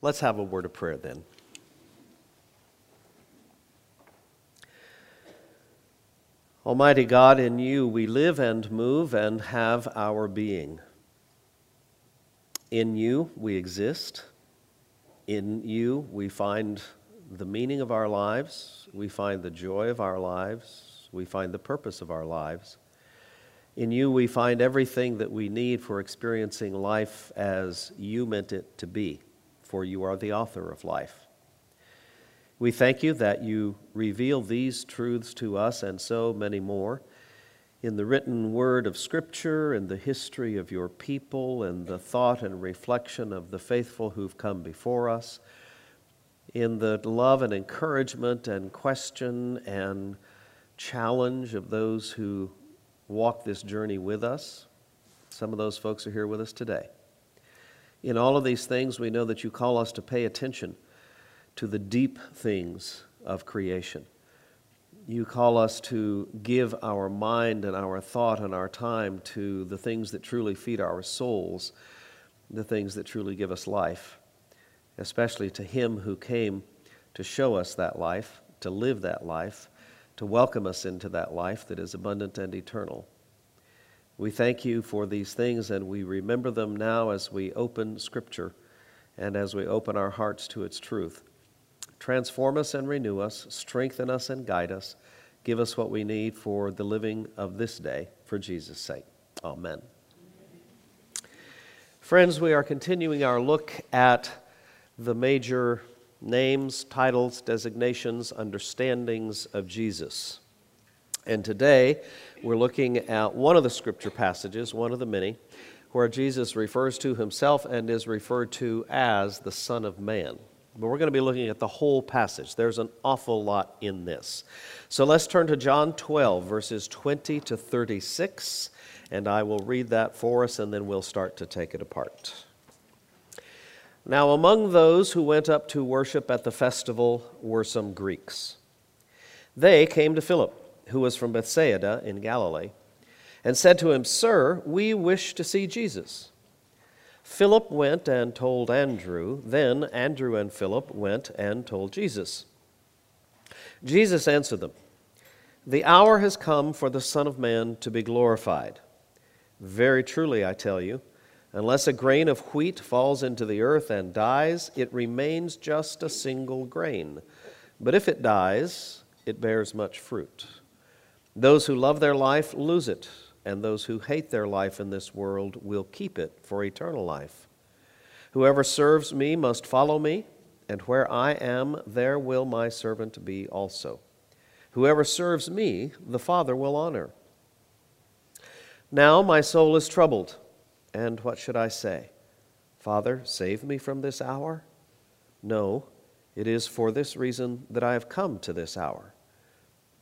Let's have a word of prayer then. Almighty God, in you we live and move and have our being. In you we exist. In you we find the meaning of our lives, we find the joy of our lives, we find the purpose of our lives. In you we find everything that we need for experiencing life as you meant it to be, for you are the author of life. We thank you that you reveal these truths to us and so many more in the written word of Scripture, in the history of your people, in the thought and reflection of the faithful who've come before us, in the love and encouragement and question and challenge of those who walk this journey with us. Some of those folks are here with us today. In all of these things, we know that you call us to pay attention to the deep things of creation. You call us to give our mind and our thought and our time to the things that truly feed our souls, the things that truly give us life, especially to Him who came to show us that life, to live that life, to welcome us into that life that is abundant and eternal. We thank you for these things and we remember them now as we open Scripture and as we open our hearts to its truth. Transform us and renew us, strengthen us and guide us. Give us what we need for the living of this day, for Jesus' sake. Amen. Friends, we are continuing our look at the major names, titles, designations, understandings of Jesus. And today we're looking at one of the scripture passages, one of the many, where Jesus refers to himself and is referred to as the Son of Man. But we're going to be looking at the whole passage. There's an awful lot in this. So let's turn to John 12, verses 20 to 36, and I will read that for us, and then we'll start to take it apart. Now, among those who went up to worship at the festival were some Greeks. They came to Philip, who was from Bethsaida in Galilee, and said to him, Sir, we wish to see Jesus. Philip went and told Andrew. Then Andrew and Philip went and told Jesus. Jesus answered them, The hour has come for the Son of Man to be glorified. Very truly, I tell you, unless a grain of wheat falls into the earth and dies, it remains just a single grain. But if it dies, it bears much fruit. Those who love their life lose it and those who hate their life in this world will keep it for eternal life. Whoever serves me must follow me, and where I am, there will my servant be also. Whoever serves me, the Father will honor. Now my soul is troubled, and what should I say? Father, save me from this hour? No, it is for this reason that I have come to this hour.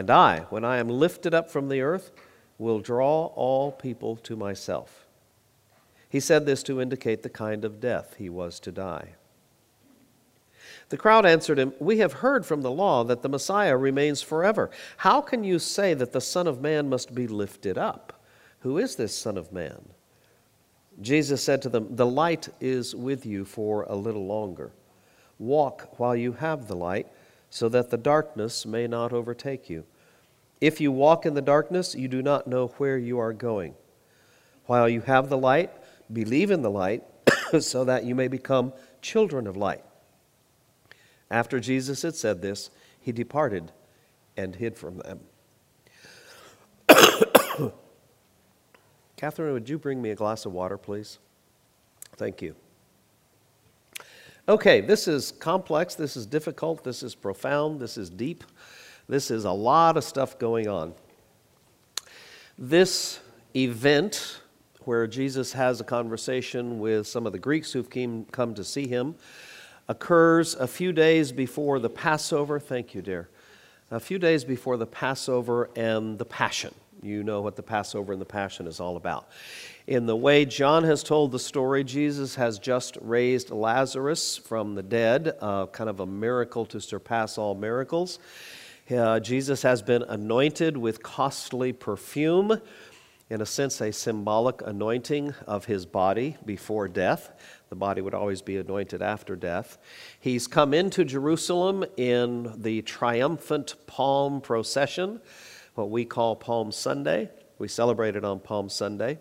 And I, when I am lifted up from the earth, will draw all people to myself. He said this to indicate the kind of death he was to die. The crowd answered him, We have heard from the law that the Messiah remains forever. How can you say that the Son of Man must be lifted up? Who is this Son of Man? Jesus said to them, The light is with you for a little longer. Walk while you have the light, so that the darkness may not overtake you. If you walk in the darkness, you do not know where you are going. While you have the light, believe in the light, so that you may become children of light. After Jesus had said this, he departed and hid from them. Catherine, would you bring me a glass of water, please? Thank you. Okay, this is complex, this is difficult, this is profound, this is deep. This is a lot of stuff going on. This event, where Jesus has a conversation with some of the Greeks who've came, come to see him, occurs a few days before the Passover. Thank you, dear. A few days before the Passover and the Passion. You know what the Passover and the Passion is all about. In the way John has told the story, Jesus has just raised Lazarus from the dead, uh, kind of a miracle to surpass all miracles. Uh, Jesus has been anointed with costly perfume, in a sense, a symbolic anointing of his body before death. The body would always be anointed after death. He's come into Jerusalem in the triumphant palm procession, what we call Palm Sunday. We celebrate it on Palm Sunday.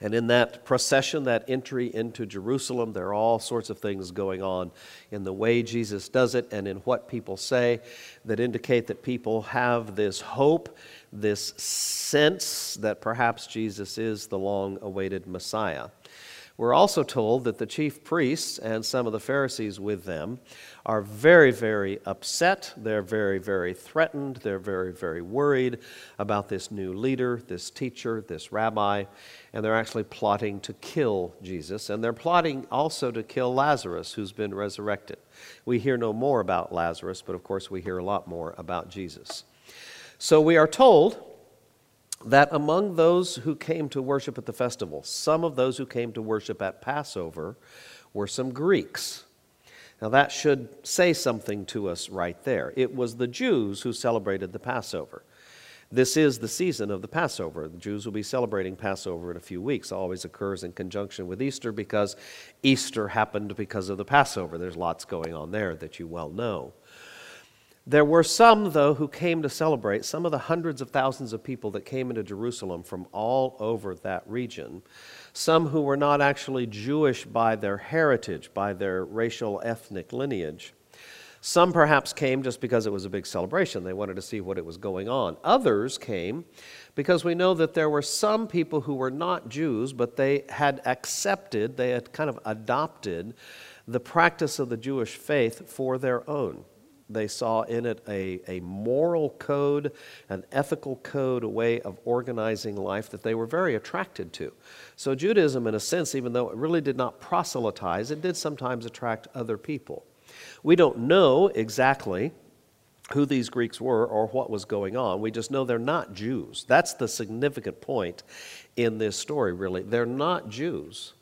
And in that procession, that entry into Jerusalem, there are all sorts of things going on in the way Jesus does it and in what people say that indicate that people have this hope, this sense that perhaps Jesus is the long awaited Messiah. We're also told that the chief priests and some of the Pharisees with them are very, very upset. They're very, very threatened. They're very, very worried about this new leader, this teacher, this rabbi, and they're actually plotting to kill Jesus. And they're plotting also to kill Lazarus, who's been resurrected. We hear no more about Lazarus, but of course, we hear a lot more about Jesus. So we are told that among those who came to worship at the festival, some of those who came to worship at Passover were some Greeks. Now, that should say something to us right there. It was the Jews who celebrated the Passover. This is the season of the Passover. The Jews will be celebrating Passover in a few weeks. It always occurs in conjunction with Easter because Easter happened because of the Passover. There's lots going on there that you well know. There were some, though, who came to celebrate, some of the hundreds of thousands of people that came into Jerusalem from all over that region, some who were not actually Jewish by their heritage, by their racial ethnic lineage. Some perhaps came just because it was a big celebration. They wanted to see what it was going on. Others came because we know that there were some people who were not Jews, but they had accepted, they had kind of adopted the practice of the Jewish faith for their own. They saw in it a, a moral code, an ethical code, a way of organizing life that they were very attracted to. So, Judaism, in a sense, even though it really did not proselytize, it did sometimes attract other people. We don't know exactly who these Greeks were or what was going on. We just know they're not Jews. That's the significant point in this story, really. They're not Jews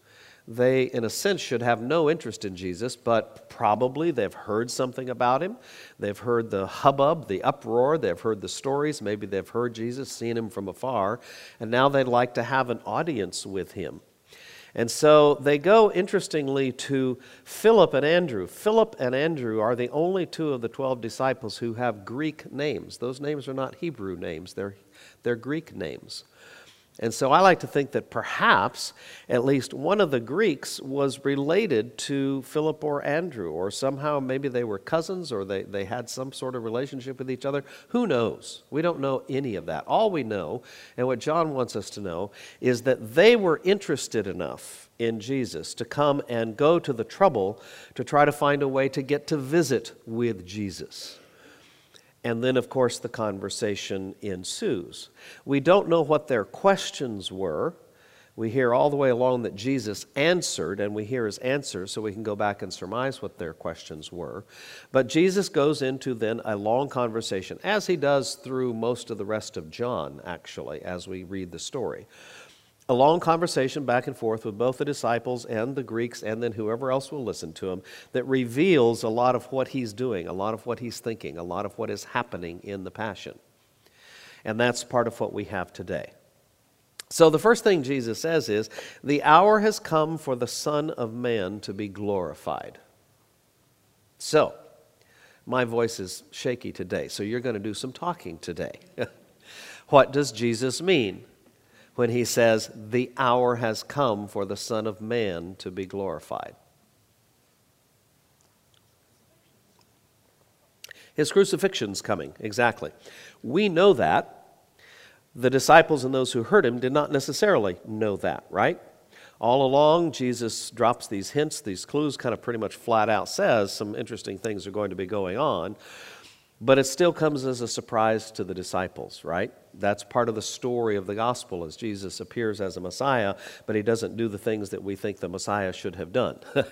they, in a sense, should have no interest in Jesus, but probably they've heard something about him. They've heard the hubbub, the uproar, they've heard the stories, maybe they've heard Jesus, seen him from afar, and now they'd like to have an audience with him. And so they go, interestingly, to Philip and Andrew. Philip and Andrew are the only two of the 12 disciples who have Greek names. Those names are not Hebrew names, they're, they're Greek names. And so I like to think that perhaps at least one of the Greeks was related to Philip or Andrew, or somehow maybe they were cousins or they, they had some sort of relationship with each other. Who knows? We don't know any of that. All we know, and what John wants us to know, is that they were interested enough in Jesus to come and go to the trouble to try to find a way to get to visit with Jesus. And then, of course, the conversation ensues. We don't know what their questions were. We hear all the way along that Jesus answered, and we hear his answer, so we can go back and surmise what their questions were. But Jesus goes into then a long conversation, as he does through most of the rest of John, actually, as we read the story a long conversation back and forth with both the disciples and the Greeks, and then whoever else will listen to him, that reveals a lot of what he's doing, a lot of what he's thinking, a lot of what is happening in the Passion. And that's part of what we have today. So, the first thing Jesus says is, The hour has come for the Son of Man to be glorified. So, my voice is shaky today, so you're going to do some talking today. what does Jesus mean? When he says, The hour has come for the Son of Man to be glorified. His crucifixion's coming, exactly. We know that. The disciples and those who heard him did not necessarily know that, right? All along, Jesus drops these hints, these clues, kind of pretty much flat out says some interesting things are going to be going on. But it still comes as a surprise to the disciples, right? That's part of the story of the gospel as Jesus appears as a Messiah, but he doesn't do the things that we think the Messiah should have done.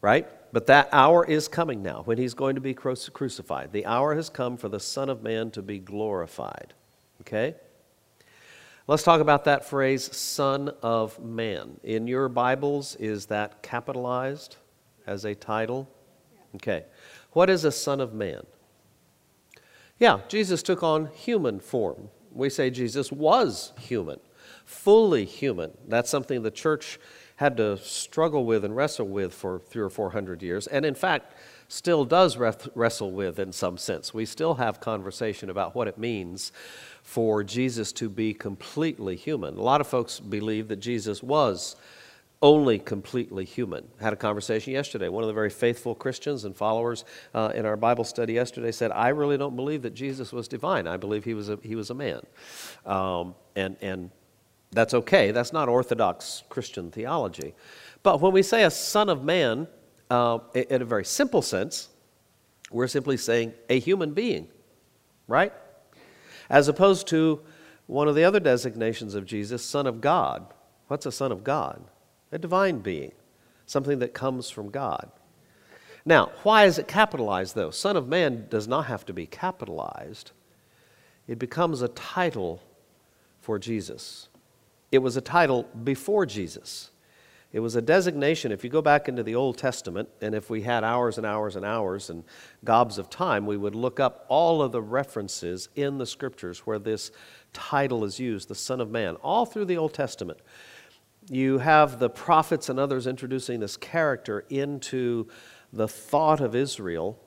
right? But that hour is coming now when he's going to be crucified. The hour has come for the Son of Man to be glorified. Okay? Let's talk about that phrase, Son of Man. In your Bibles, is that capitalized as a title? Okay. What is a Son of Man? Yeah, Jesus took on human form. We say Jesus was human, fully human. That's something the church had to struggle with and wrestle with for three or four hundred years, and in fact, still does wrestle with in some sense. We still have conversation about what it means for Jesus to be completely human. A lot of folks believe that Jesus was only completely human. Had a conversation yesterday. One of the very faithful Christians and followers uh, in our Bible study yesterday said, "I really don't believe that Jesus was divine. I believe he was a, he was a man." Um, and and that's okay. That's not orthodox Christian theology. But when we say a son of man, uh, in a very simple sense, we're simply saying a human being, right? As opposed to one of the other designations of Jesus, Son of God. What's a Son of God? A divine being, something that comes from God. Now, why is it capitalized though? Son of Man does not have to be capitalized, it becomes a title for Jesus. It was a title before Jesus. It was a designation. If you go back into the Old Testament, and if we had hours and hours and hours and gobs of time, we would look up all of the references in the scriptures where this title is used, the Son of Man, all through the Old Testament. You have the prophets and others introducing this character into the thought of Israel,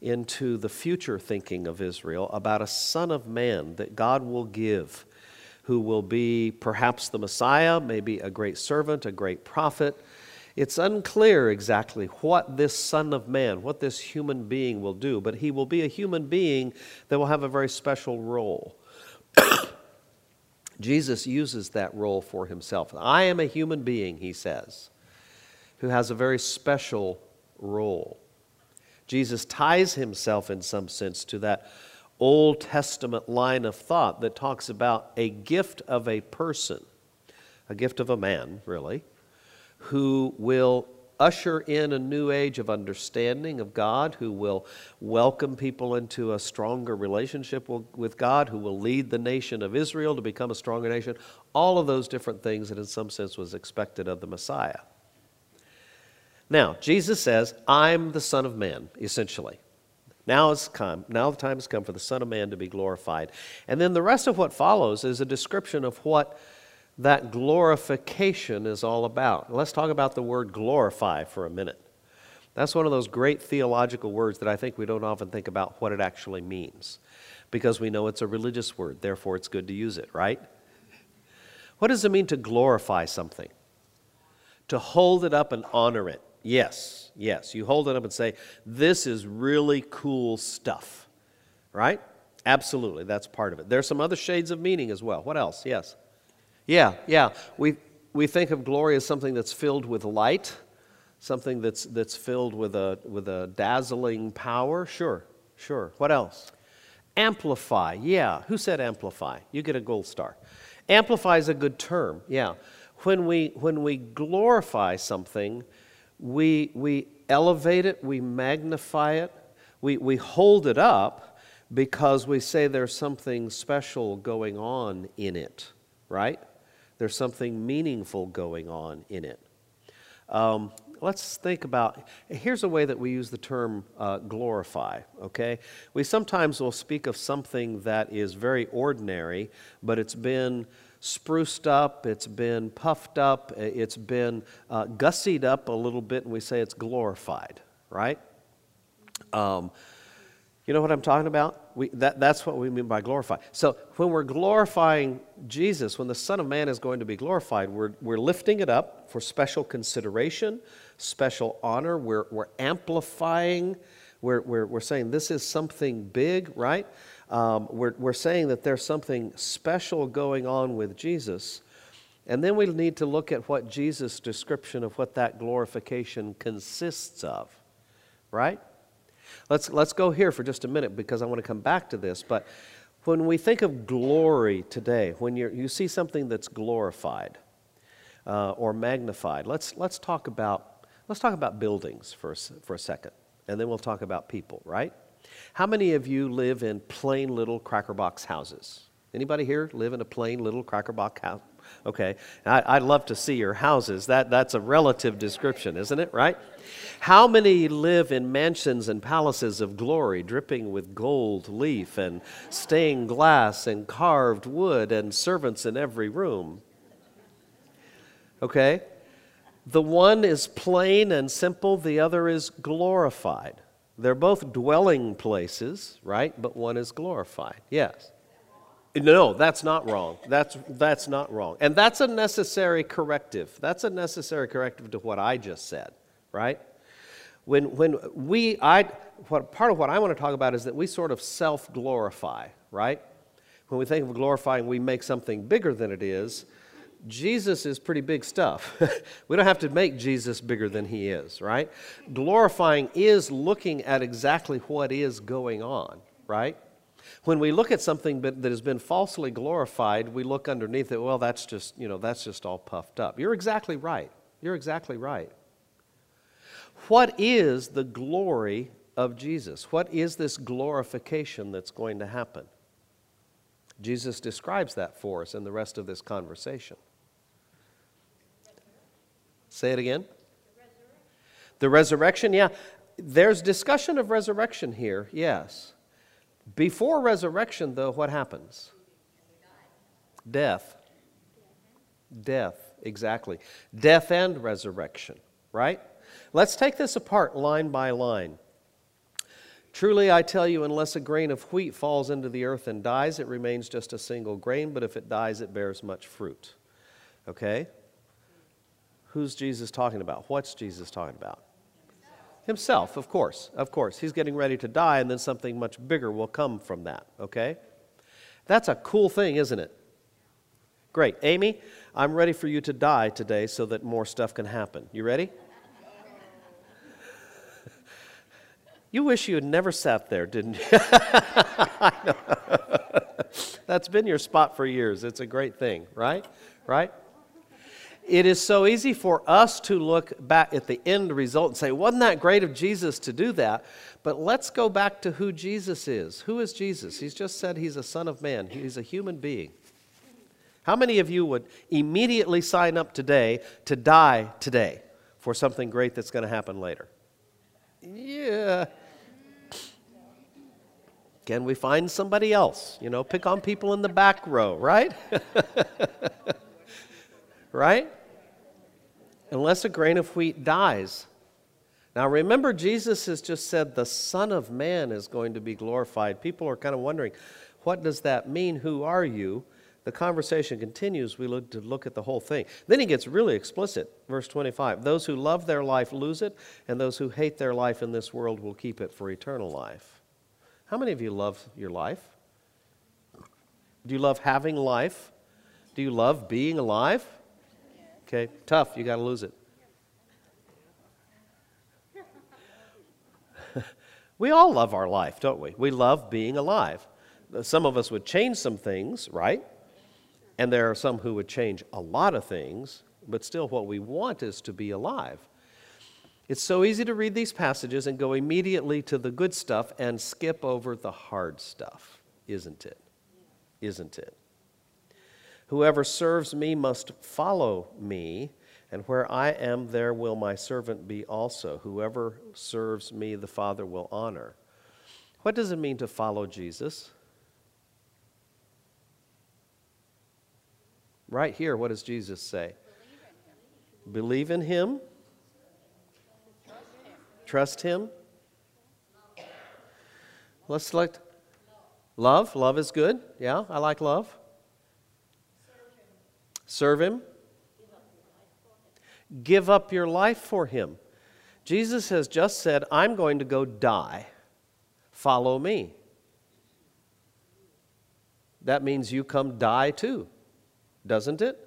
into the future thinking of Israel about a Son of Man that God will give who will be perhaps the Messiah, maybe a great servant, a great prophet. It's unclear exactly what this Son of Man, what this human being will do, but he will be a human being that will have a very special role. Jesus uses that role for himself. I am a human being, he says, who has a very special role. Jesus ties himself in some sense to that Old Testament line of thought that talks about a gift of a person, a gift of a man, really, who will usher in a new age of understanding of God, who will welcome people into a stronger relationship with God, who will lead the nation of Israel to become a stronger nation. All of those different things that, in some sense, was expected of the Messiah. Now, Jesus says, I'm the Son of Man, essentially. Now has come. Now the time has come for the Son of Man to be glorified. And then the rest of what follows is a description of what that glorification is all about. Let's talk about the word glorify for a minute. That's one of those great theological words that I think we don't often think about what it actually means because we know it's a religious word, therefore it's good to use it, right? What does it mean to glorify something? To hold it up and honor it. Yes, yes. You hold it up and say, This is really cool stuff, right? Absolutely, that's part of it. There's some other shades of meaning as well. What else? Yes. Yeah, yeah. We, we think of glory as something that's filled with light, something that's, that's filled with a, with a dazzling power. Sure, sure. What else? Amplify. Yeah. Who said amplify? You get a gold star. Amplify is a good term. Yeah. When we, when we glorify something, we, we elevate it, we magnify it, we, we hold it up because we say there's something special going on in it, right? There's something meaningful going on in it. Um, let's think about here's a way that we use the term uh, glorify okay we sometimes will speak of something that is very ordinary but it's been spruced up, it's been puffed up, it's been uh, gussied up a little bit, and we say it's glorified, right? Um, you know what I'm talking about? We, that, that's what we mean by glorify. So when we're glorifying Jesus, when the Son of Man is going to be glorified, we're, we're lifting it up for special consideration, special honor. We're, we're amplifying. We're, we're, we're saying this is something big, right? um, we're, we're saying that there's something special going on with Jesus. And then we need to look at what Jesus' description of what that glorification consists of, right? Let's, let's go here for just a minute because I want to come back to this. But when we think of glory today, when you you see something that's glorified uh, or magnified, let's, let's talk about Let's talk about buildings for a, for a second, and then we'll talk about people, right? How many of you live in plain little crackerbox houses? Anybody here live in a plain little crackerbox house? Okay, I, would love to see your houses. That, that's a relative description, isn't it, right? How many live in mansions and palaces of glory, dripping with gold leaf and stained glass and carved wood and servants in every room? Okay? The one is plain and simple, the other is glorified. They're both dwelling places, right? But one is glorified. Yes. No, that's not wrong. That's, that's not wrong. And that's a necessary corrective. That's a necessary corrective to what I just said, right? When, when we, I, what, part of what I want to talk about is that we sort of self glorify, right? When we think of glorifying, we make something bigger than it is. Jesus is pretty big stuff. we don't have to make Jesus bigger than he is, right? Glorifying is looking at exactly what is going on, right? When we look at something that has been falsely glorified, we look underneath it, well, that's just, you know, that's just all puffed up. You're exactly right. You're exactly right. What is the glory of Jesus? What is this glorification that's going to happen? Jesus describes that for us in the rest of this conversation. Say it again. The resurrection, yeah. There's discussion of resurrection here, yes. Before resurrection, though, what happens? Death. Death, exactly. Death and resurrection, right? Let's take this apart line by line. Truly, I tell you, unless a grain of wheat falls into the earth and dies, it remains just a single grain, but if it dies, it bears much fruit. Okay? Who's Jesus talking about? What's Jesus talking about? Himself, of course, of course. He's getting ready to die, and then something much bigger will come from that, okay? That's a cool thing, isn't it? Great. Amy, I'm ready for you to die today so that more stuff can happen. You ready? You wish you had never sat there, didn't you? That's been your spot for years. It's a great thing, right? Right? It is so easy for us to look back at the end result and say, wasn't that great of Jesus to do that? But let's go back to who Jesus is. Who is Jesus? He's just said he's a son of man, he's a human being. How many of you would immediately sign up today to die today for something great that's going to happen later? Yeah. Can we find somebody else? You know, pick on people in the back row, right? right? Unless a grain of wheat dies. Now remember, Jesus has just said the Son of Man is going to be glorified. People are kind of wondering, what does that mean? Who are you? The conversation continues. We look to look at the whole thing. Then he gets really explicit. Verse 25 Those who love their life lose it, and those who hate their life in this world will keep it for eternal life. How many of you love your life? Do you love having life? Do you love being alive? Okay, tough, you got to lose it. we all love our life, don't we? We love being alive. Some of us would change some things, right? And there are some who would change a lot of things, but still, what we want is to be alive. It's so easy to read these passages and go immediately to the good stuff and skip over the hard stuff, isn't it? Isn't it? Whoever serves me must follow me, and where I am, there will my servant be also. Whoever serves me, the Father will honor. What does it mean to follow Jesus? Right here, what does Jesus say? Believe in him. Trust him. Let's select love. Love is good. Yeah, I like love. Serve Him. Give up your life for Him. Jesus has just said, I'm going to go die. Follow me. That means you come die too, doesn't it?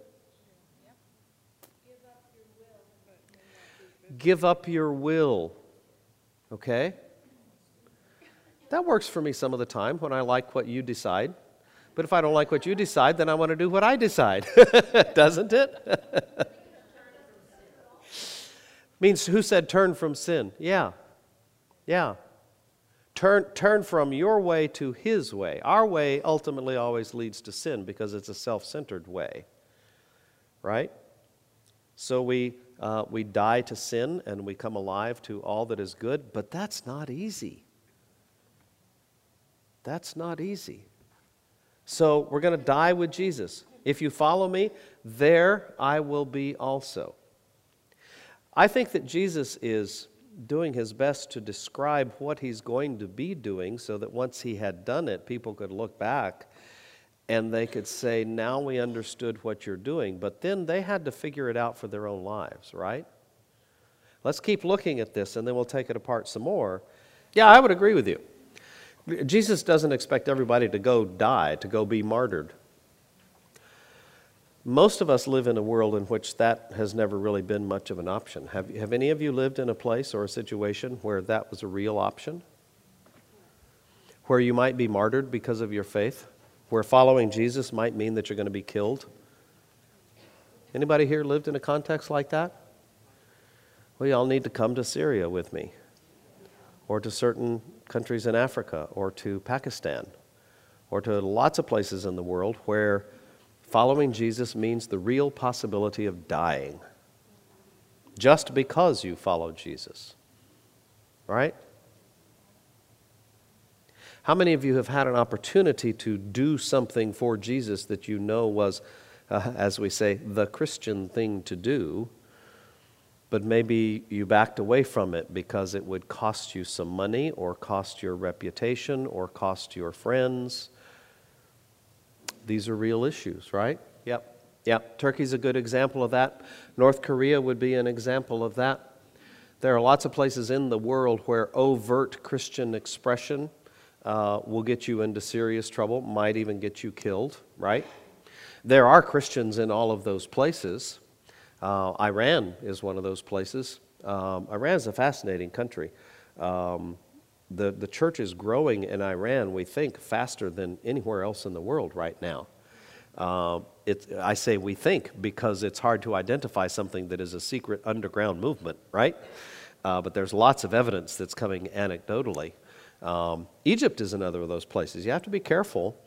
Give up your will. Okay? That works for me some of the time when I like what you decide. But if I don't like what you decide, then I want to do what I decide. Doesn't it? Means who said turn from sin? Yeah. Yeah. Turn, turn from your way to his way. Our way ultimately always leads to sin because it's a self centered way. Right? So we, uh, we die to sin and we come alive to all that is good, but that's not easy. That's not easy. So we're going to die with Jesus. If you follow me, there I will be also. I think that Jesus is doing his best to describe what he's going to be doing so that once he had done it, people could look back and they could say, Now we understood what you're doing. But then they had to figure it out for their own lives, right? Let's keep looking at this and then we'll take it apart some more. Yeah, I would agree with you. Jesus doesn't expect everybody to go die, to go be martyred. Most of us live in a world in which that has never really been much of an option. Have, have any of you lived in a place or a situation where that was a real option? Where you might be martyred because of your faith? Where following Jesus might mean that you're going to be killed? Anybody here lived in a context like that? Well, y'all need to come to Syria with me, or to certain countries in Africa, or to Pakistan, or to lots of places in the world where Following Jesus means the real possibility of dying just because you follow Jesus. Right? How many of you have had an opportunity to do something for Jesus that you know was, uh, as we say, the Christian thing to do, but maybe you backed away from it because it would cost you some money or cost your reputation or cost your friends these are real issues, right? Yep. Yep. Turkey's a good example of that. North Korea would be an example of that. There are lots of places in the world where overt Christian expression uh, will get you into serious trouble, might even get you killed, right? There are Christians in all of those places. Uh, Iran is one of those places. Um, Iran is a fascinating country. Um, the, the church is growing in Iran, we think, faster than anywhere else in the world right now. Uh, it, I say we think because it's hard to identify something that is a secret underground movement, right? Uh, but there's lots of evidence that's coming anecdotally. Um, Egypt is another of those places. You have to be careful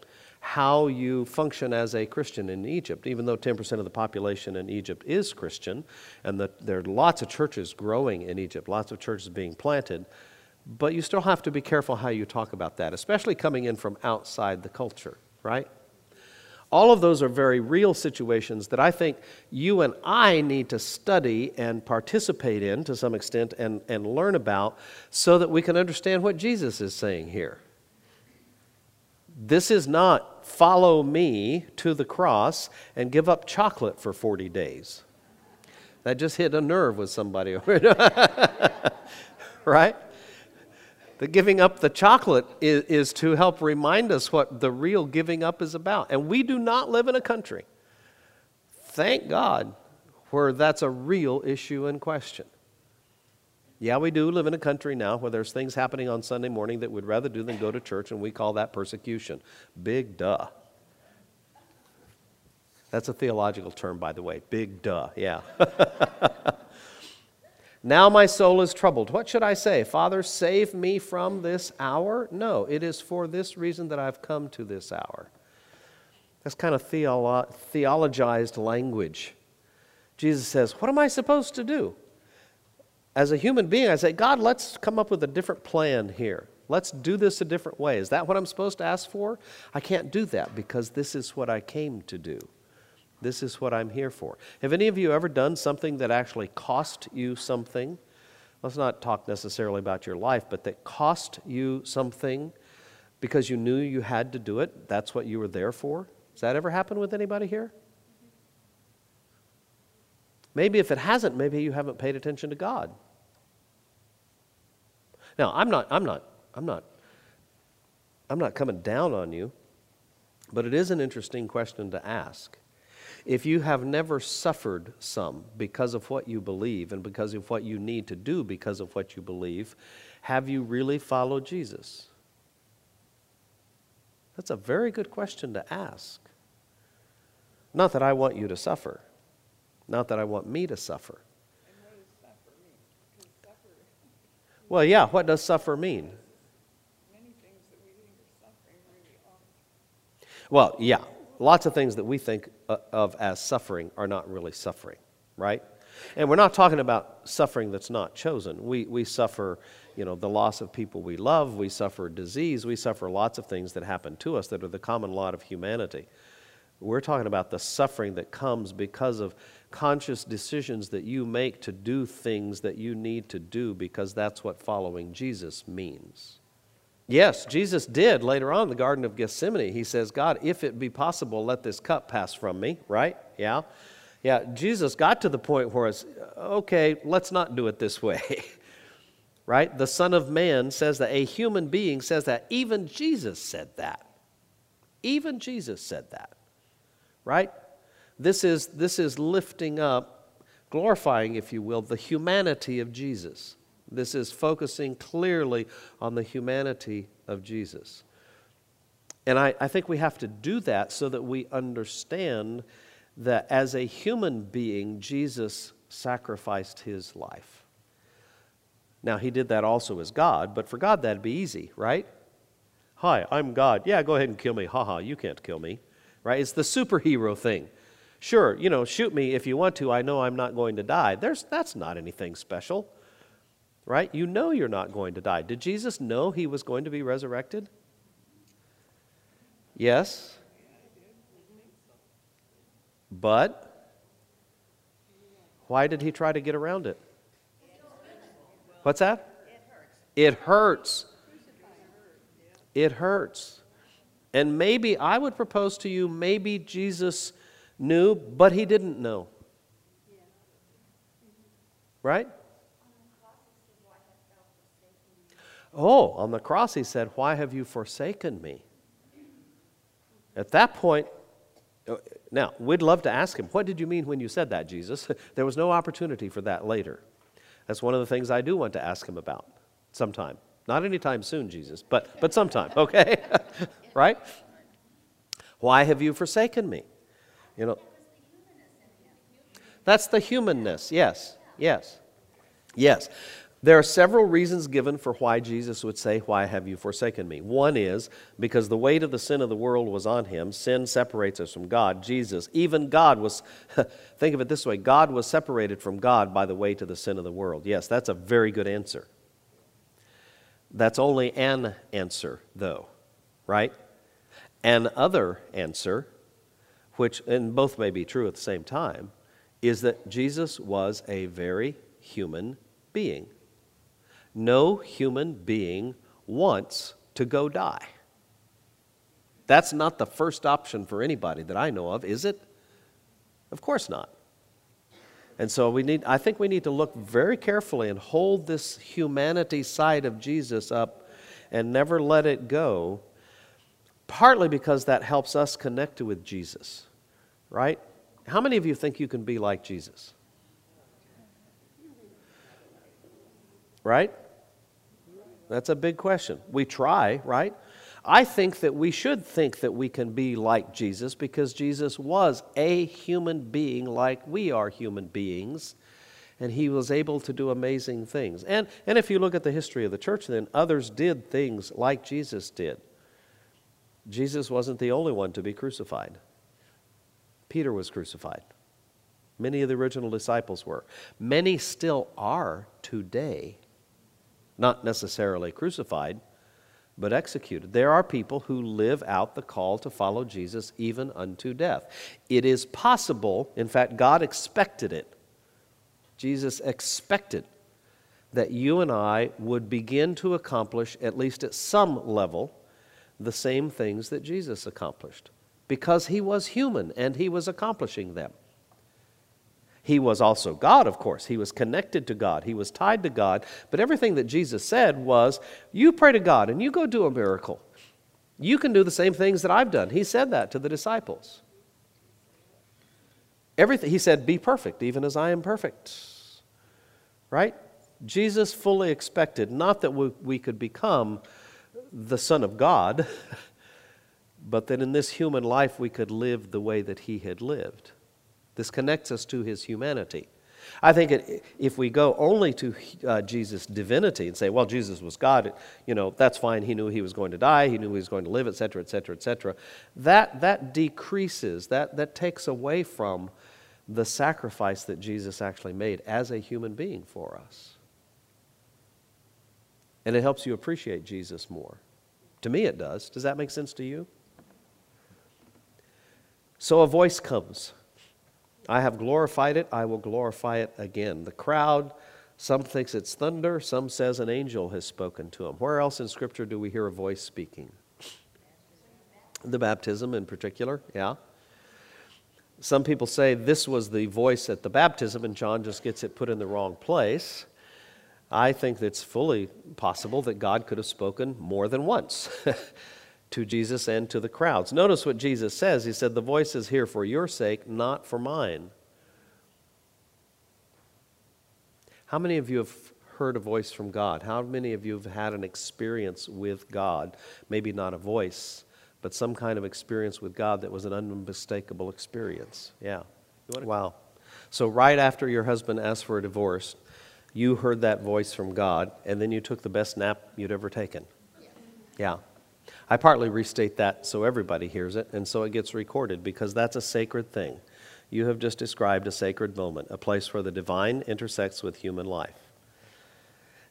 how you function as a Christian in Egypt, even though 10% of the population in Egypt is Christian, and the, there are lots of churches growing in Egypt, lots of churches being planted. But you still have to be careful how you talk about that, especially coming in from outside the culture, right? All of those are very real situations that I think you and I need to study and participate in to some extent and, and learn about so that we can understand what Jesus is saying here. This is not follow me to the cross and give up chocolate for 40 days. That just hit a nerve with somebody. Right? The giving up the chocolate is, is to help remind us what the real giving up is about. And we do not live in a country, thank God, where that's a real issue in question. Yeah, we do live in a country now where there's things happening on Sunday morning that we'd rather do than go to church, and we call that persecution. Big duh. That's a theological term, by the way. Big duh, yeah. Now my soul is troubled. What should I say? Father, save me from this hour? No, it is for this reason that I've come to this hour. That's kind of theolo- theologized language. Jesus says, What am I supposed to do? As a human being, I say, God, let's come up with a different plan here. Let's do this a different way. Is that what I'm supposed to ask for? I can't do that because this is what I came to do. This is what I'm here for. Have any of you ever done something that actually cost you something? Let's not talk necessarily about your life, but that cost you something because you knew you had to do it. That's what you were there for. Has that ever happened with anybody here? Maybe if it hasn't, maybe you haven't paid attention to God. Now, I'm not, I'm not, I'm not, I'm not coming down on you, but it is an interesting question to ask. If you have never suffered some because of what you believe and because of what you need to do because of what you believe, have you really followed Jesus? That's a very good question to ask. Not that I want you to suffer, not that I want me to suffer. Well, yeah, what does suffer mean? Well, yeah, lots of things that we think uh, of as suffering are not really suffering, right? And we're not talking about suffering that's not chosen. We, we suffer, you know, the loss of people we love, we suffer disease, we suffer lots of things that happen to us that are the common lot of humanity. We're talking about the suffering that comes because of conscious decisions that you make to do things that you need to do because that's what following Jesus means. Yes, Jesus did later on in the Garden of Gethsemane. He says, God, if it be possible, let this cup pass from me, right? Yeah. Yeah, Jesus got to the point where it's, okay, let's not do it this way. right? The Son of Man says that. A human being says that. Even Jesus said that. Even Jesus said that. Right? This is, this is lifting up, glorifying, if you will, the humanity of Jesus. This is focusing clearly on the humanity of Jesus. And I, I think we have to do that so that we understand that as a human being, Jesus sacrificed his life. Now, he did that also as God, but for God, that'd be easy, right? Hi, I'm God. Yeah, go ahead and kill me. Ha ha, you can't kill me, right? It's the superhero thing. Sure, you know, shoot me if you want to. I know I'm not going to die. There's, that's not anything special right? You know you're not going to die. Did Jesus know he was going to be resurrected? Yes. But why did he try to get around it? What's that? It hurts. It hurts. And maybe, I would propose to you, maybe Jesus knew, but he didn't know. Right? Oh, on the cross he said, Why have you forsaken me? At that point, uh, now, we'd love to ask him, What did you mean when you said that, Jesus? there was no opportunity for that later. That's one of the things I do want to ask him about sometime. Not anytime soon, Jesus, but, but sometime, okay? right? Why have you forsaken me? You know, that's the humanness, yes, yes, yes. There are several reasons given for why Jesus would say, Why have you forsaken me? One is because the weight of the sin of the world was on him. Sin separates us from God. Jesus, even God was, think of it this way God was separated from God by the weight of the sin of the world. Yes, that's a very good answer. That's only an answer, though, right? An other answer, which, and both may be true at the same time, is that Jesus was a very human being no human being wants to go die. That's not the first option for anybody that I know of, is it? Of course not. And so we need I think we need to look very carefully and hold this humanity side of Jesus up and never let it go. Partly because that helps us connect with Jesus. Right? How many of you think you can be like Jesus? Right? That's a big question. We try, right? I think that we should think that we can be like Jesus because Jesus was a human being like we are human beings, and he was able to do amazing things. And, and if you look at the history of the church, then others did things like Jesus did. Jesus wasn't the only one to be crucified, Peter was crucified. Many of the original disciples were. Many still are today not necessarily crucified, but executed. There are people who live out the call to follow Jesus even unto death. It is possible, in fact, God expected it. Jesus expected that you and I would begin to accomplish, at least at some level, the same things that Jesus accomplished because he was human and he was accomplishing them. He was also God, of course. He was connected to God. He was tied to God. But everything that Jesus said was, You pray to God and you go do a miracle. You can do the same things that I've done. He said that to the disciples. Everything, he said, Be perfect, even as I am perfect. Right? Jesus fully expected not that we, we could become the Son of God, but that in this human life we could live the way that he had lived. This connects us to his humanity. I think it, if we go only to uh, Jesus' divinity and say, well, Jesus was God, you know, that's fine. He knew he was going to die. He knew he was going to live, et cetera, et cetera, et cetera. That, that decreases, that, that takes away from the sacrifice that Jesus actually made as a human being for us. And it helps you appreciate Jesus more. To me, it does. Does that make sense to you? So a voice comes. I have glorified it, I will glorify it again. The crowd, some thinks it's thunder, some says an angel has spoken to him. Where else in Scripture do we hear a voice speaking? The baptism in particular, yeah. Some people say this was the voice at the baptism, and John just gets it put in the wrong place. I think it's fully possible that God could have spoken more than once to Jesus and to the crowds. Notice what Jesus says. He said, The voice is here for your sake, not for mine. How many of you have heard a voice from God? How many of you have had an experience with God? Maybe not a voice, but some kind of experience with God that was an unmistakable experience. Yeah. Wow. So, right after your husband asked for a divorce, you heard that voice from God, and then you took the best nap you'd ever taken. Yeah. I partly restate that so everybody hears it, and so it gets recorded because that's a sacred thing. You have just described a sacred moment, a place where the divine intersects with human life.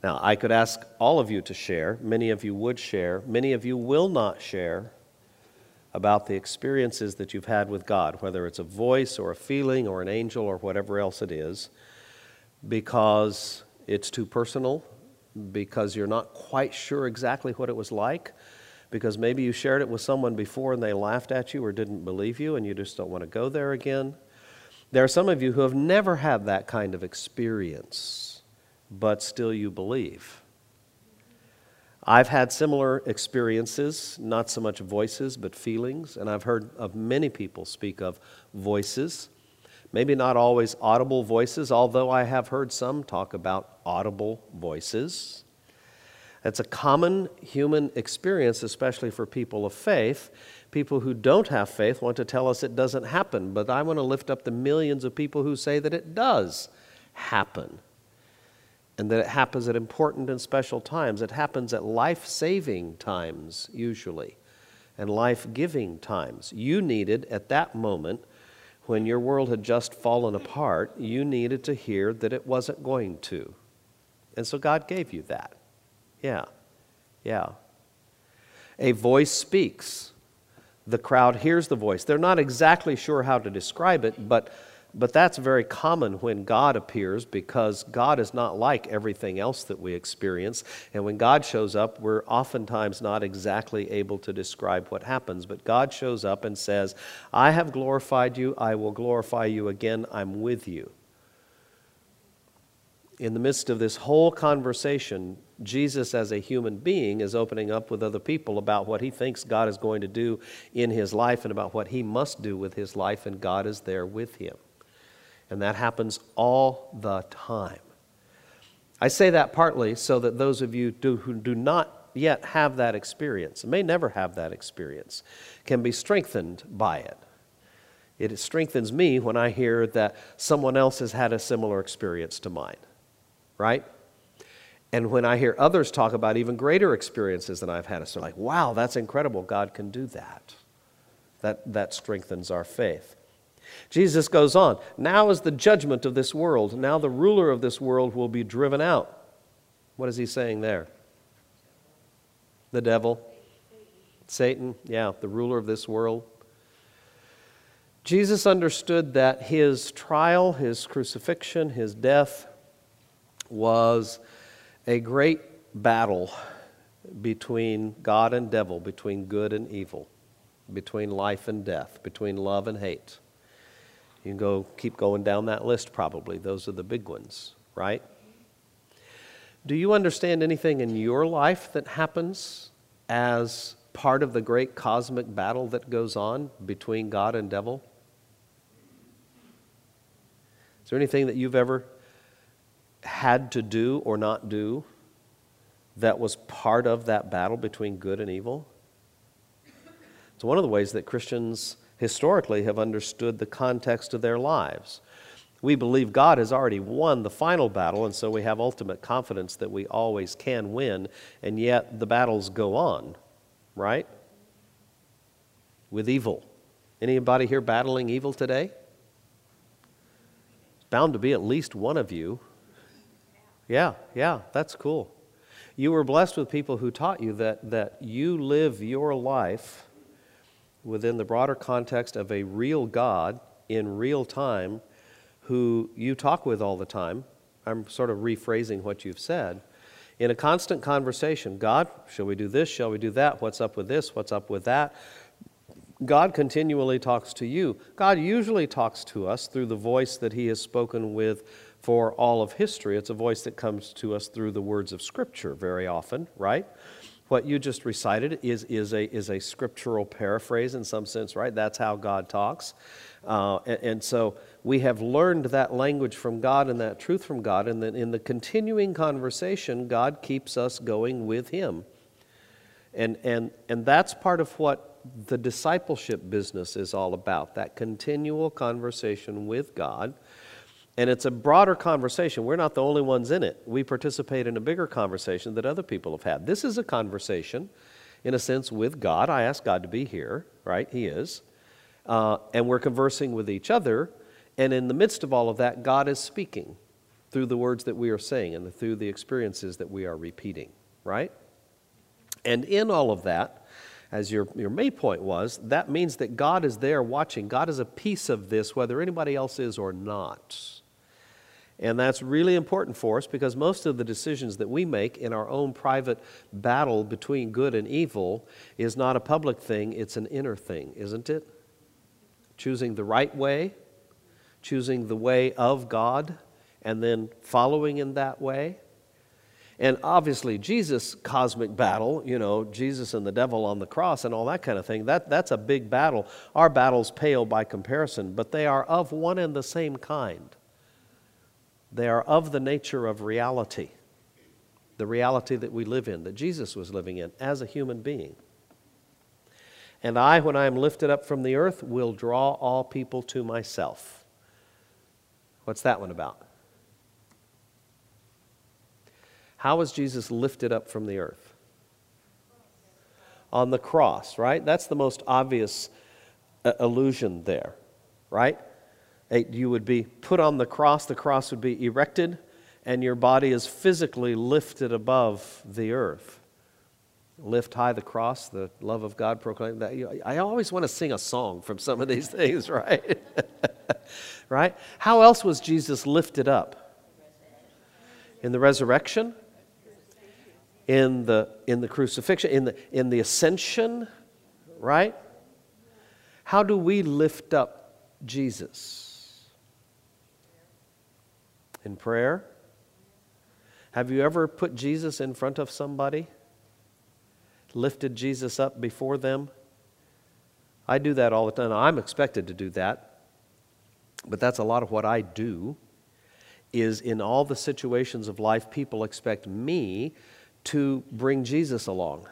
Now, I could ask all of you to share. Many of you would share. Many of you will not share about the experiences that you've had with God, whether it's a voice or a feeling or an angel or whatever else it is, because it's too personal, because you're not quite sure exactly what it was like, because maybe you shared it with someone before and they laughed at you or didn't believe you and you just don't want to go there again. There are some of you who have never had that kind of experience, but still you believe. I've had similar experiences, not so much voices, but feelings, and I've heard of many people speak of voices. Maybe not always audible voices, although I have heard some talk about audible voices. That's a common human experience, especially for people of faith. People who don't have faith want to tell us it doesn't happen, but I want to lift up the millions of people who say that it does happen and that it happens at important and special times. It happens at life saving times, usually, and life giving times. You needed, at that moment, when your world had just fallen apart, you needed to hear that it wasn't going to. And so God gave you that. Yeah, yeah. A voice speaks. The crowd hears the voice. They're not exactly sure how to describe it, but, but that's very common when God appears because God is not like everything else that we experience. And when God shows up, we're oftentimes not exactly able to describe what happens. But God shows up and says, I have glorified you. I will glorify you again. I'm with you in the midst of this whole conversation, Jesus, as a human being, is opening up with other people about what he thinks God is going to do in his life and about what he must do with his life, and God is there with him. And that happens all the time. I say that partly so that those of you do, who do not yet have that experience, may never have that experience, can be strengthened by it. It strengthens me when I hear that someone else has had a similar experience to mine right? And when I hear others talk about even greater experiences than I've had, it's like, wow, that's incredible. God can do that. That, that strengthens our faith. Jesus goes on, now is the judgment of this world. Now the ruler of this world will be driven out. What is he saying there? The devil? Satan, yeah, the ruler of this world. Jesus understood that his trial, his crucifixion, his death, was a great battle between God and devil, between good and evil, between life and death, between love and hate. You can go keep going down that list probably. Those are the big ones, right? Do you understand anything in your life that happens as part of the great cosmic battle that goes on between God and devil? Is there anything that you've ever had to do or not do that was part of that battle between good and evil? It's one of the ways that Christians historically have understood the context of their lives. We believe God has already won the final battle, and so we have ultimate confidence that we always can win, and yet the battles go on, right? With evil. Anybody here battling evil today? Bound to be at least one of you. Yeah, yeah, that's cool. You were blessed with people who taught you that, that you live your life within the broader context of a real God in real time who you talk with all the time. I'm sort of rephrasing what you've said. In a constant conversation, God, shall we do this? Shall we do that? What's up with this? What's up with that? God continually talks to you. God usually talks to us through the voice that He has spoken with for all of history. It's a voice that comes to us through the words of Scripture very often, right? What you just recited is, is, a, is a scriptural paraphrase in some sense, right? That's how God talks. Uh, and, and, so we have learned that language from God and that truth from God, and then in the continuing conversation, God keeps us going with Him. And, and, and that's part of what the discipleship business is all about that continual conversation with God. And it's a broader conversation. We're not the only ones in it. We participate in a bigger conversation that other people have had. This is a conversation, in a sense, with God. I ask God to be here, right? He is. Uh, and we're conversing with each other. And in the midst of all of that, God is speaking through the words that we are saying and through the experiences that we are repeating, right? And in all of that, as your, your main point was, that means that God is there watching. God is a piece of this, whether anybody else is or not. And that's really important for us because most of the decisions that we make in our own private battle between good and evil is not a public thing, it's an inner thing, isn't it? Choosing the right way, choosing the way of God, and then following in that way. And obviously, Jesus' cosmic battle, you know, Jesus and the devil on the cross and all that kind of thing, that, that's a big battle. Our battles pale by comparison, but they are of one and the same kind. They are of the nature of reality, the reality that we live in, that Jesus was living in as a human being. And I, when I am lifted up from the earth, will draw all people to myself. What's that one about? How was Jesus lifted up from the earth? On the cross, right? That's the most obvious uh, allusion there, right? You would be put on the cross, the cross would be erected, and your body is physically lifted above the earth. Lift high the cross, the love of God proclaimed that. I always want to sing a song from some of these things, right? right? How else was Jesus lifted up? In the resurrection? in the, in the crucifixion, in the, in the ascension, right? How do we lift up Jesus? In prayer? Have you ever put Jesus in front of somebody? Lifted Jesus up before them? I do that all the time. I'm expected to do that. But that's a lot of what I do is in all the situations of life people expect me to bring Jesus along,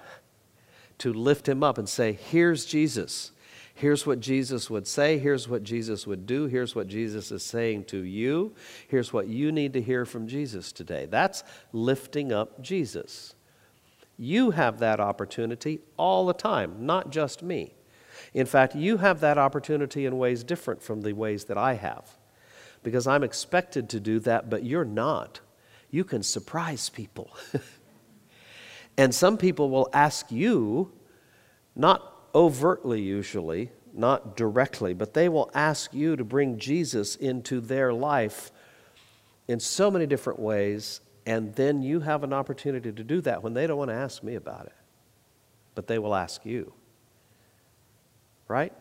to lift him up and say, Here's Jesus. Here's what Jesus would say. Here's what Jesus would do. Here's what Jesus is saying to you. Here's what you need to hear from Jesus today. That's lifting up Jesus. You have that opportunity all the time, not just me. In fact, you have that opportunity in ways different from the ways that I have. Because I'm expected to do that, but you're not. You can surprise people. And some people will ask you, not overtly usually, not directly, but they will ask you to bring Jesus into their life in so many different ways, and then you have an opportunity to do that when they don't want to ask me about it. But they will ask you. Right?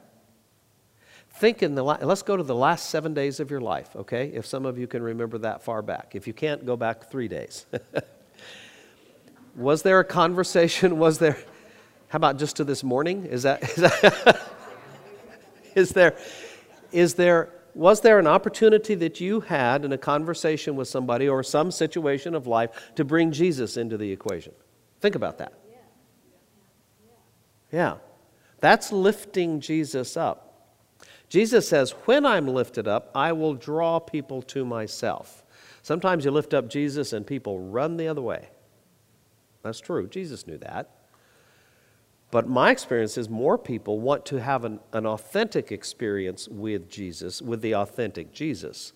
Think in the let's go to the last seven days of your life, okay? If some of you can remember that far back. If you can't, go back three days. Was there a conversation? Was there, how about just to this morning? Is that, is, that, is there, is there, was there an opportunity that you had in a conversation with somebody or some situation of life to bring Jesus into the equation? Think about that. Yeah. That's lifting Jesus up. Jesus says, When I'm lifted up, I will draw people to myself. Sometimes you lift up Jesus and people run the other way. That's true. Jesus knew that. But my experience is more people want to have an, an authentic experience with Jesus, with the authentic Jesus,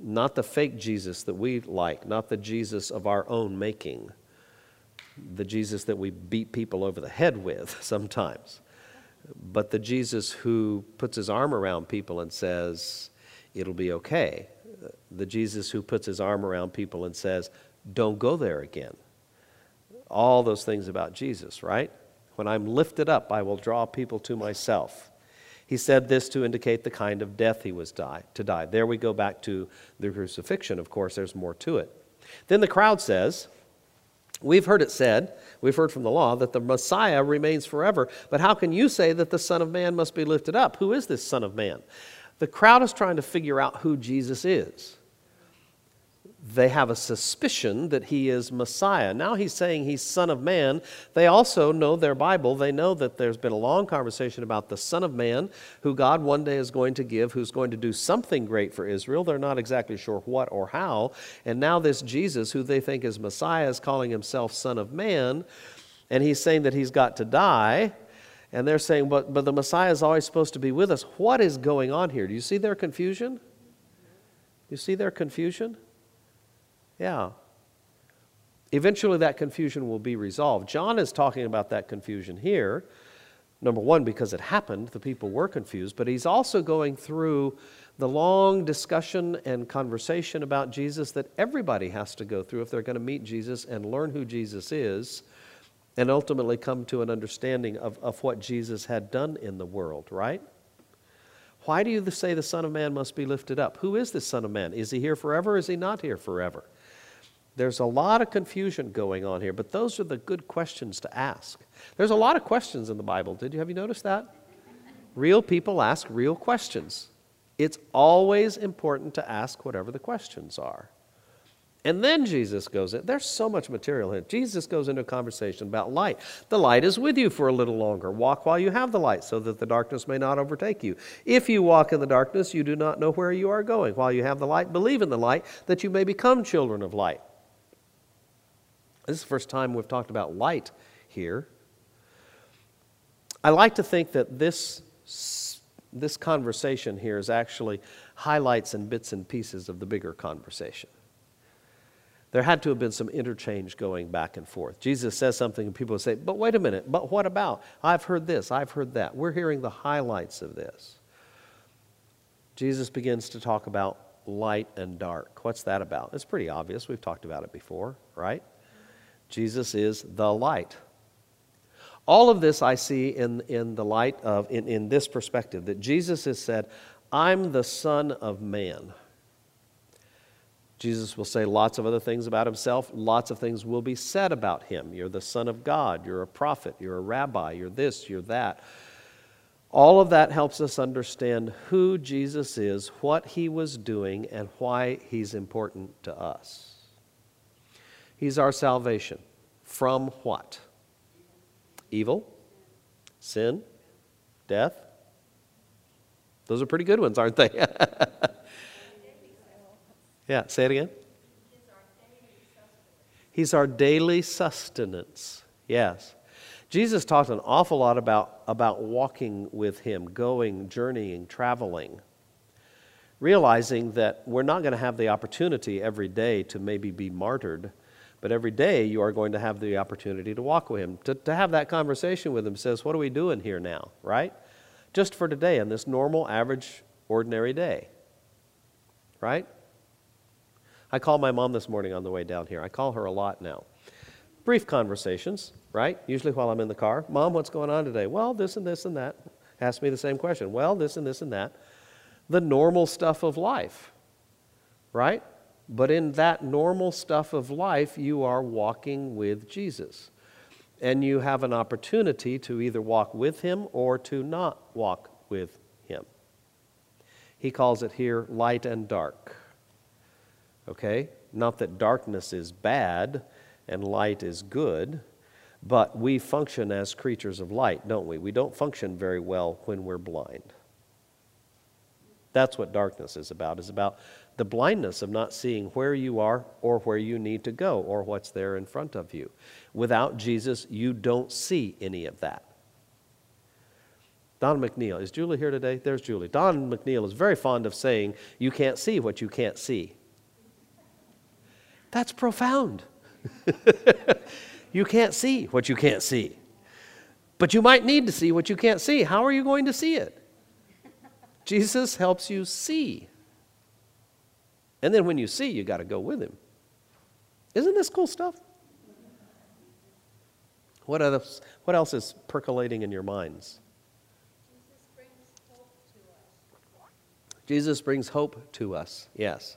not the fake Jesus that we like, not the Jesus of our own making, the Jesus that we beat people over the head with sometimes, but the Jesus who puts his arm around people and says, It'll be okay. The Jesus who puts his arm around people and says, Don't go there again. All those things about Jesus, right? When I'm lifted up, I will draw people to myself. He said this to indicate the kind of death he was die, to die. There we go back to the crucifixion. Of course, there's more to it. Then the crowd says, We've heard it said, we've heard from the law, that the Messiah remains forever. But how can you say that the Son of Man must be lifted up? Who is this Son of Man? The crowd is trying to figure out who Jesus is they have a suspicion that he is Messiah. Now he's saying he's Son of Man. They also know their Bible. They know that there's been a long conversation about the Son of Man, who God one day is going to give, who's going to do something great for Israel. They're not exactly sure what or how. And now this Jesus, who they think is Messiah, is calling himself Son of Man. And he's saying that he's got to die. And they're saying, but, but the Messiah is always supposed to be with us. What is going on here? Do you see their confusion? You see their confusion? Yeah. Eventually, that confusion will be resolved. John is talking about that confusion here. Number one, because it happened, the people were confused, but he's also going through the long discussion and conversation about Jesus that everybody has to go through if they're going to meet Jesus and learn who Jesus is and ultimately come to an understanding of, of what Jesus had done in the world, right? Why do you say the Son of Man must be lifted up? Who is the Son of Man? Is he here forever? Is he not here forever? There's a lot of confusion going on here, but those are the good questions to ask. There's a lot of questions in the Bible. Did you have you noticed that? Real people ask real questions. It's always important to ask whatever the questions are. And then Jesus goes in. There's so much material here. Jesus goes into a conversation about light. The light is with you for a little longer. Walk while you have the light, so that the darkness may not overtake you. If you walk in the darkness, you do not know where you are going. While you have the light, believe in the light, that you may become children of light. This is the first time we've talked about light here. I like to think that this, this conversation here is actually highlights and bits and pieces of the bigger conversation. There had to have been some interchange going back and forth. Jesus says something, and people say, But wait a minute, but what about? I've heard this, I've heard that. We're hearing the highlights of this. Jesus begins to talk about light and dark. What's that about? It's pretty obvious. We've talked about it before, right? Jesus is the light. All of this I see in, in the light of, in, in this perspective, that Jesus has said, I'm the Son of Man. Jesus will say lots of other things about himself. Lots of things will be said about him. You're the Son of God. You're a prophet. You're a rabbi. You're this. You're that. All of that helps us understand who Jesus is, what he was doing, and why he's important to us. He's our salvation. From what? Evil, sin, death. Those are pretty good ones, aren't they? yeah, say it again. He's our daily sustenance. Yes. Jesus talked an awful lot about, about walking with Him, going, journeying, traveling, realizing that we're not going to have the opportunity every day to maybe be martyred but every day you are going to have the opportunity to walk with him. To, to have that conversation with him says, What are we doing here now, right? Just for today, on this normal, average, ordinary day, right? I call my mom this morning on the way down here. I call her a lot now. Brief conversations, right? Usually while I'm in the car. Mom, what's going on today? Well, this and this and that. Ask me the same question. Well, this and this and that. The normal stuff of life, right? But in that normal stuff of life, you are walking with Jesus. And you have an opportunity to either walk with him or to not walk with him. He calls it here light and dark. Okay? Not that darkness is bad and light is good, but we function as creatures of light, don't we? We don't function very well when we're blind. That's what darkness is about, is about the blindness of not seeing where you are or where you need to go or what's there in front of you. Without Jesus, you don't see any of that. Don McNeil. Is Julie here today? There's Julie. Don McNeil is very fond of saying, You can't see what you can't see. That's profound. you can't see what you can't see. But you might need to see what you can't see. How are you going to see it? Jesus helps you see. And then when you see, you got to go with him. Isn't this cool stuff? What else, what else is percolating in your minds? Jesus brings hope to us, yes.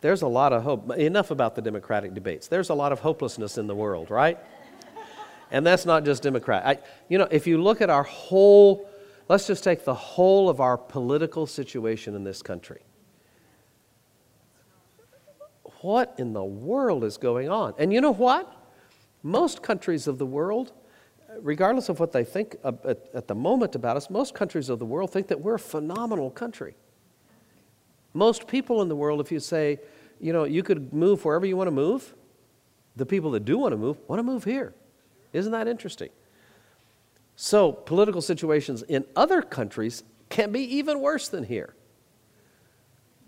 There's a lot of hope. Enough about the Democratic debates. There's a lot of hopelessness in the world, right? And that's not just Democrat. I, you know, if you look at our whole, let's just take the whole of our political situation in this country. What in the world is going on? And you know what? Most countries of the world, regardless of what they think at, the moment about us, most countries of the world think that we're a phenomenal country. Most people in the world, if you say, you know, you could move wherever you want to move, the people that do want to move want to move here. Isn't that interesting? So, political situations in other countries can be even worse than here.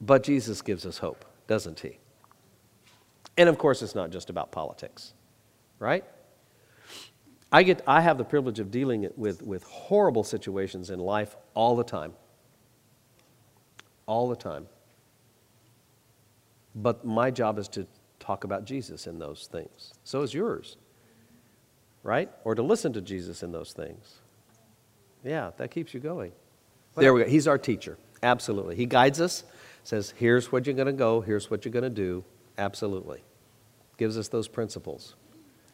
But Jesus gives us hope, doesn't he? And of course, it's not just about politics, right? I, get, I have the privilege of dealing with, with horrible situations in life all the time. All the time. But my job is to talk about Jesus in those things. So is yours, right? Or to listen to Jesus in those things. Yeah, that keeps you going. There we go. He's our teacher. Absolutely. He guides us, says, here's what you're going to go, here's what you're going to do. Absolutely. Gives us those principles.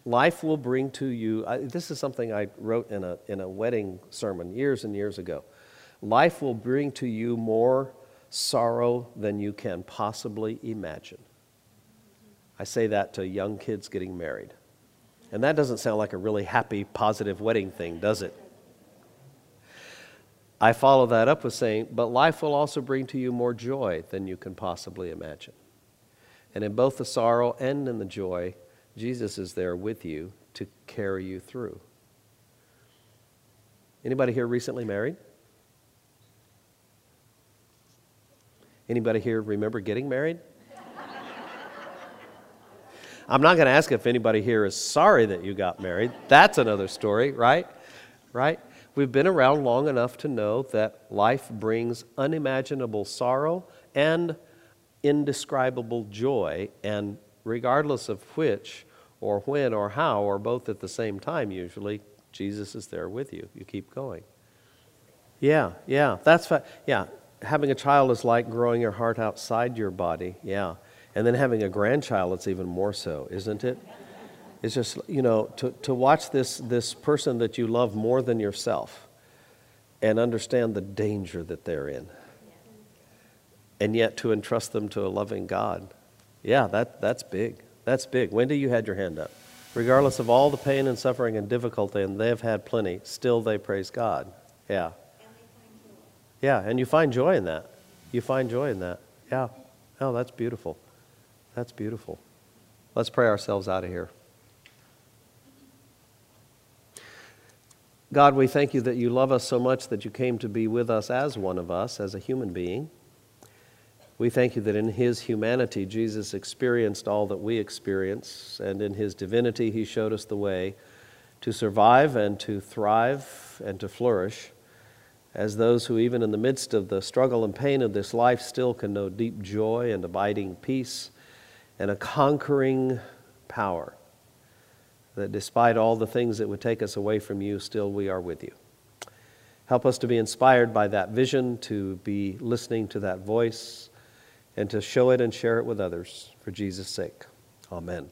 Life will bring to you, I, this is something I wrote in a, in a wedding sermon years and years ago. Life will bring to you more sorrow than you can possibly imagine. I say that to young kids getting married. And that doesn't sound like a really happy, positive wedding thing, does it? I follow that up with saying, but life will also bring to you more joy than you can possibly imagine. And in both the sorrow and in the joy, Jesus is there with you to carry you through. Anybody here recently married? Anybody here remember getting married? I'm not going to ask if anybody here is sorry that you got married. That's another story, right? Right? We've been around long enough to know that life brings unimaginable sorrow and indescribable joy, and regardless of which, or when, or how, or both at the same time, usually, Jesus is there with you. You keep going. Yeah, yeah, that's fa- yeah having a child is like growing your heart outside your body, yeah. And then having a grandchild, it's even more so, isn't it? It's just, you know, to, to watch this, this person that you love more than yourself and understand the danger that they're in. And yet to entrust them to a loving God. Yeah, that, that's big. That's big. Wendy, you had your hand up. Regardless of all the pain and suffering and difficulty, and they've had plenty, still they praise God. Yeah. Yeah, and you find joy in that. You find joy in that. Yeah. Oh, that's beautiful. That's beautiful. Let's pray ourselves out of here. God, we thank you that you love us so much that you came to be with us as one of us, as a human being. We thank you that in his humanity, Jesus experienced all that we experience, and in his divinity, he showed us the way to survive and to thrive and to flourish as those who, even in the midst of the struggle and pain of this life, still can know deep joy and abiding peace and a conquering power. That despite all the things that would take us away from you, still we are with you. Help us to be inspired by that vision, to be listening to that voice, and to show it and share it with others for Jesus' sake. Amen.